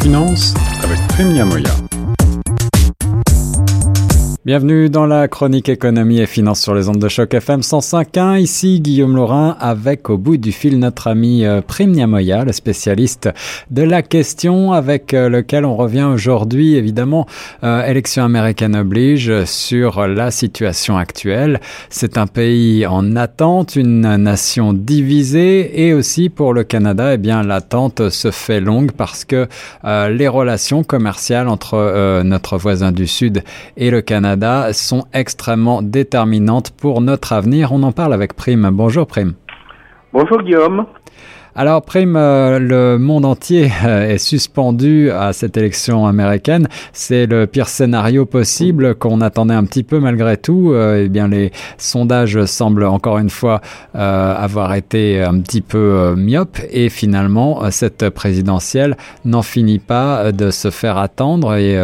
finance avec Prime Moya. Bienvenue dans la chronique économie et finance sur les ondes de choc FM 105.1. Ici Guillaume Laurin avec au bout du fil notre ami euh, Prime Niamoya, le spécialiste de la question avec euh, lequel on revient aujourd'hui évidemment euh, élection américaine oblige sur la situation actuelle. C'est un pays en attente, une nation divisée et aussi pour le Canada, eh bien l'attente se fait longue parce que les relations commerciales entre notre voisin du sud et le Canada sont extrêmement déterminantes pour notre avenir. On en parle avec Prime. Bonjour Prime. Bonjour Guillaume. Alors, Prime, euh, le monde entier euh, est suspendu à cette élection américaine. C'est le pire scénario possible qu'on attendait un petit peu malgré tout. Euh, eh bien, les sondages semblent encore une fois avoir été un petit peu myopes et finalement, cette présidentielle n'en finit pas de se faire attendre et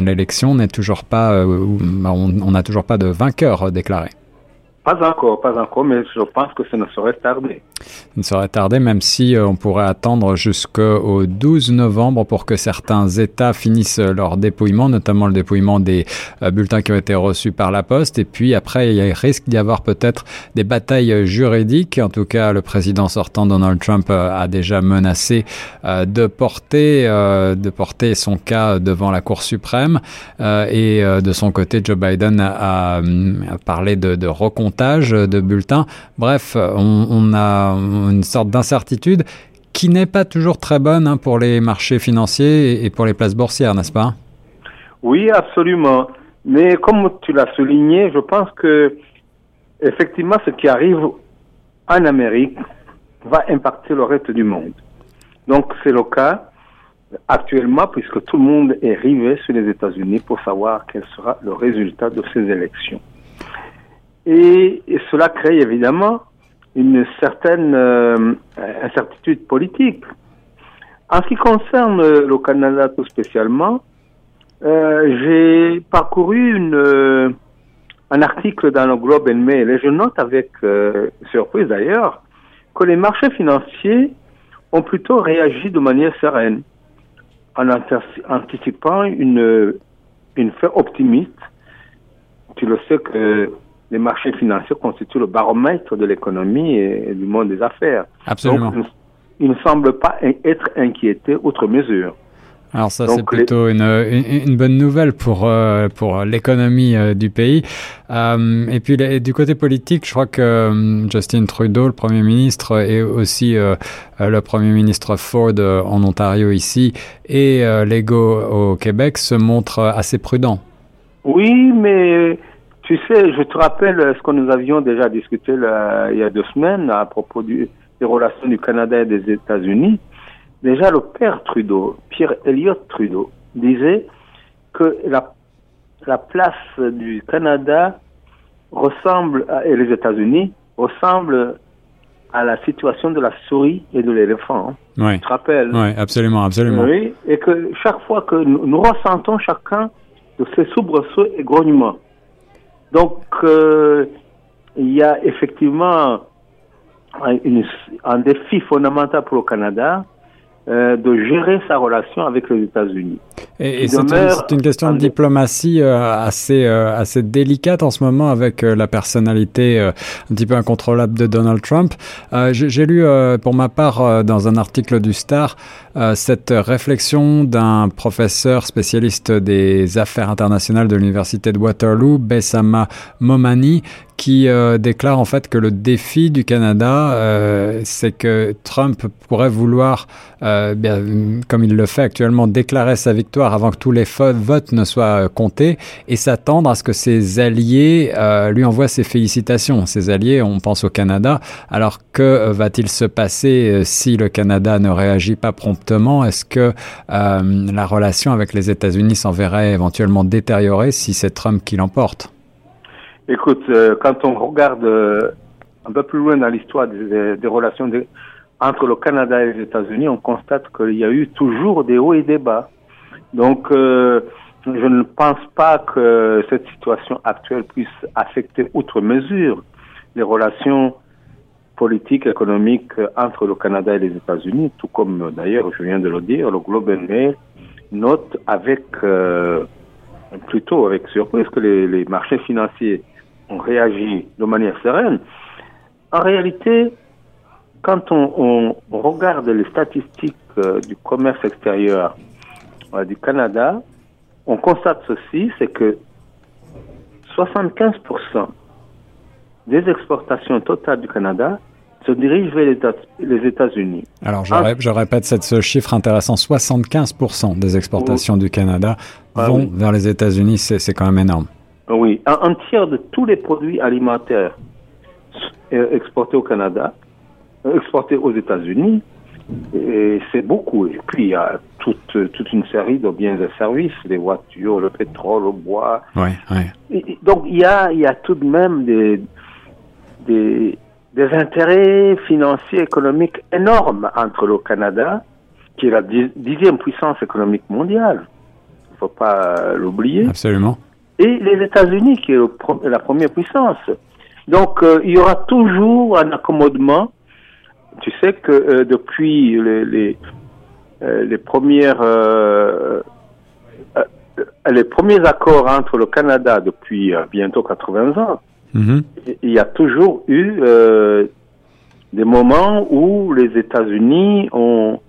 l'élection n'est toujours pas, on n'a toujours pas de vainqueur déclaré. Pas encore, pas encore, mais je pense que ça ne saurait tarder. Ça ne saurait tarder, même si euh, on pourrait attendre jusqu'au 12 novembre pour que certains États finissent leur dépouillement, notamment le dépouillement des euh, bulletins qui ont été reçus par la poste. Et puis après, il risque d'y avoir peut-être des batailles juridiques. En tout cas, le président sortant Donald Trump euh, a déjà menacé de porter, de porter son cas devant la Cour suprême. Et de son côté, Joe Biden a, parlé de, de de bulletins. Bref, on, a une sorte d'incertitude qui n'est pas toujours très bonne hein, pour les marchés financiers et pour les places boursières, n'est-ce pas? Oui, absolument. Mais comme tu l'as souligné, je pense que effectivement, ce qui arrive en Amérique va impacter le reste du monde. Donc, c'est le cas actuellement, puisque tout le monde est rivé sur les États-Unis pour savoir quel sera le résultat de ces élections. Et, cela crée évidemment une certaine euh, incertitude politique. En ce qui concerne le Canada tout spécialement, euh, j'ai parcouru une, euh, un article dans le Globe and Mail et je note avec surprise d'ailleurs que les marchés financiers ont plutôt réagi de manière sereine en anticipant une, une fin optimiste. Tu le sais que les marchés financiers constituent le baromètre de l'économie et, du monde des affaires. Absolument. Donc, ils ne semblent pas être inquiétés outre mesure. Alors ça, c'est plutôt une, une, bonne nouvelle pour, euh, pour l'économie euh, du pays. Euh, et puis du côté politique, je crois que Justin Trudeau, le Premier ministre, et aussi le Premier ministre Ford en Ontario ici, et Lego au Québec se montrent assez prudents. Oui, mais tu sais, je te rappelle ce que nous avions déjà discuté il y a deux semaines à propos des relations du Canada et des États-Unis. Déjà, le père Trudeau, Pierre Elliott Trudeau, disait que la, la place du Canada ressemble, et les États-Unis ressemble à la situation de la souris et de l'éléphant. Oui. Tu te rappelles? Oui, absolument, absolument. Oui, et que chaque fois que nous, nous ressentons chacun de ces soubresauts et grognements. Donc, euh, il y a effectivement un défi fondamental pour le Canada euh, de gérer sa relation avec les États-Unis. Et, c'est une, question de diplomatie euh, assez, euh, assez délicate en ce moment avec la personnalité un petit peu incontrôlable de Donald Trump. J'ai lu pour ma part dans un article du Star cette réflexion d'un professeur spécialiste des affaires internationales de l'université de Waterloo, Bessama Momani, qui déclare en fait que le défi du Canada, c'est que Trump pourrait vouloir euh, comme il le fait actuellement, déclarer sa victoire avant que tous les votes ne soient euh, comptés et s'attendre à ce que ses alliés euh, lui envoient ses félicitations. Ses alliés, on pense au Canada. Alors que va-t-il se passer si le Canada ne réagit pas promptement? Est-ce que la relation avec les États-Unis s'en verrait éventuellement détériorée si c'est Trump qui l'emporte? Écoute, quand on regarde un peu plus loin dans l'histoire des, relations entre le Canada et les États-Unis, on constate qu'il y a eu toujours des hauts et des bas. Donc, euh, je ne pense pas que cette situation actuelle puisse affecter outre mesure les relations politique économique entre le Canada et les États-Unis, tout comme d'ailleurs je viens de le dire, le Globe and note avec euh, plutôt avec surprise que les, marchés financiers ont réagi de manière sereine. En réalité, quand on, regarde les statistiques euh, du commerce extérieur euh, du Canada, on constate ceci, c'est que 75% des exportations totales du Canada se dirigent vers les États-Unis. Alors, je, répète ce chiffre intéressant 75% des exportations du Canada ah vont vers les États-Unis. C'est quand même énorme. Oui, un, tiers de tous les produits alimentaires euh, exportés au Canada, euh, exportés aux États-Unis, c'est beaucoup. Et puis, il y a toute, toute une série de biens et services, les voitures, le pétrole, le bois. Oui, oui. donc, il y a, il y a tout de même des, des, des intérêts financiers économiques énormes entre le Canada, qui est la dixième puissance économique mondiale, il ne faut pas l'oublier. Absolument. Et les États-Unis, qui est la première puissance. Donc, euh, il y aura toujours un accommodement. Tu sais que euh, depuis les, les, euh, les premières les premiers accords entre le Canada depuis bientôt 80 ans, Mhm. Il y a toujours eu des moments où les États-Unis ont,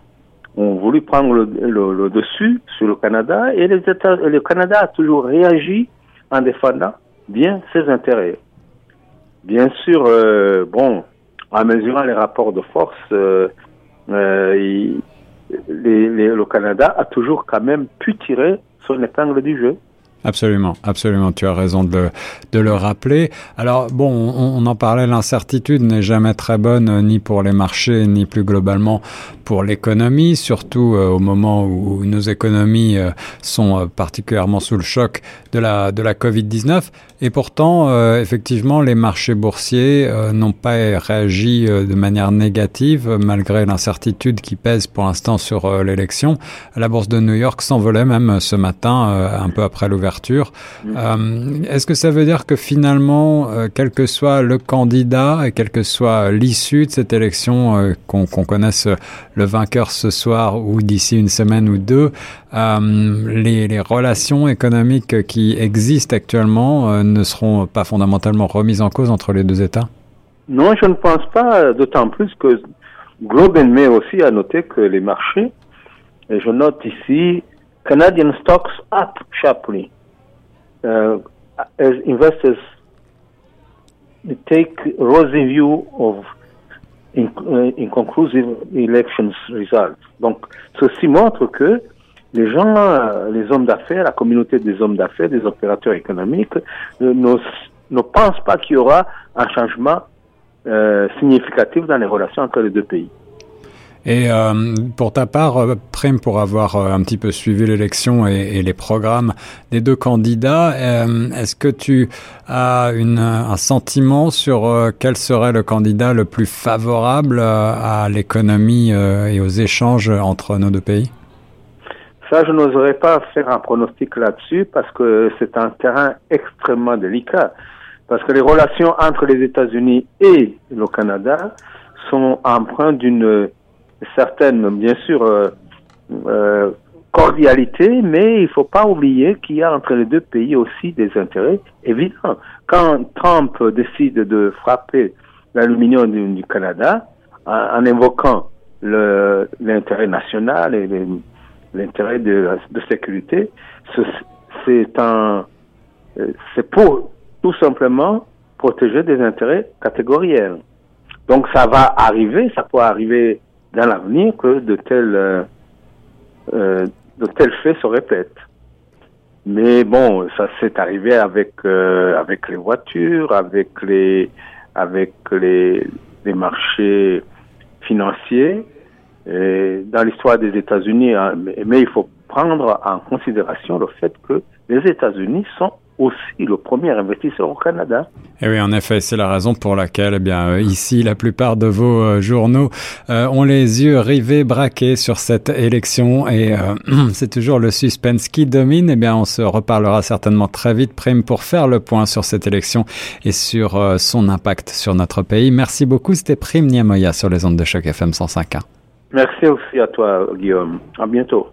ont, voulu prendre le, dessus sur le Canada et les États, le Canada a toujours réagi en défendant bien ses intérêts. Bien sûr, euh, bon, en mesurant les rapports de force, euh, les, le Canada a toujours quand même pu tirer son épingle du jeu. Absolument, absolument, tu as raison de, de le rappeler. Alors bon, on, en parlait, l'incertitude n'est jamais très bonne euh, ni pour les marchés ni plus globalement pour l'économie, surtout euh, au moment où nos économies euh, sont particulièrement sous le choc de la, de la Covid-19. Et pourtant, effectivement, les marchés boursiers n'ont pas réagi de manière négative malgré l'incertitude qui pèse pour l'instant sur l'élection. La bourse de New York s'envolait même ce matin, un peu après l'ouverture euh, est-ce que ça veut dire que finalement, euh, quel que soit le candidat et quelle que soit l'issue de cette élection, euh, qu'on connaisse le vainqueur ce soir ou d'ici une semaine ou deux, les, les, relations économiques qui existent actuellement ne seront pas fondamentalement remises en cause entre les deux États? Non, je ne pense pas, d'autant plus que Globe May aussi a noté que les marchés, et je note ici, Canadian stocks up sharply. Uh, as investors take rosy view of uh, inconclusive elections results. Donc, ceci montre que les gens, les hommes d'affaires, la communauté des hommes d'affaires, des opérateurs économiques, euh, ne, ne pensent pas qu'il y aura un changement euh, significatif dans les relations entre les deux pays. Et euh, pour ta part, euh, Prime, pour avoir euh, un petit peu suivi l'élection et, les programmes des deux candidats, est-ce que tu as une, un sentiment sur quel serait le candidat le plus favorable à l'économie et aux échanges entre nos deux pays? Ça, je n'oserais pas faire un pronostic là-dessus parce que c'est un terrain extrêmement délicat. Parce que les relations entre les États-Unis et le Canada sont empreintes d'une certaine, bien sûr, euh, euh, cordialité, mais il ne faut pas oublier qu'il y a entre les deux pays aussi des intérêts évidents. Quand Trump décide de frapper l'aluminium du, Canada, en, invoquant l'intérêt national et l'intérêt de, sécurité, c'est pour tout simplement protéger des intérêts catégoriels. Donc ça va arriver, ça peut arriver dans l'avenir que de tels, euh, euh, de tels faits se répètent. Mais bon, ça s'est arrivé avec euh, les voitures, avec les marchés financiers. Dans l'histoire des États-Unis, hein, mais, il faut prendre en considération le fait que les États-Unis sont aussi le premier investisseur au Canada. Et oui, en effet, c'est la raison pour laquelle, eh bien, euh, ici, la plupart de vos euh, journaux euh, ont les yeux rivés, braqués sur cette élection, et c'est toujours le suspense qui domine. Eh bien, on se reparlera certainement très vite, Prime, pour faire le point sur cette élection et sur son impact sur notre pays. Merci beaucoup. C'était Prime Niamoya sur les ondes de choc FM 105.1. Merci aussi à toi, Guillaume. À bientôt.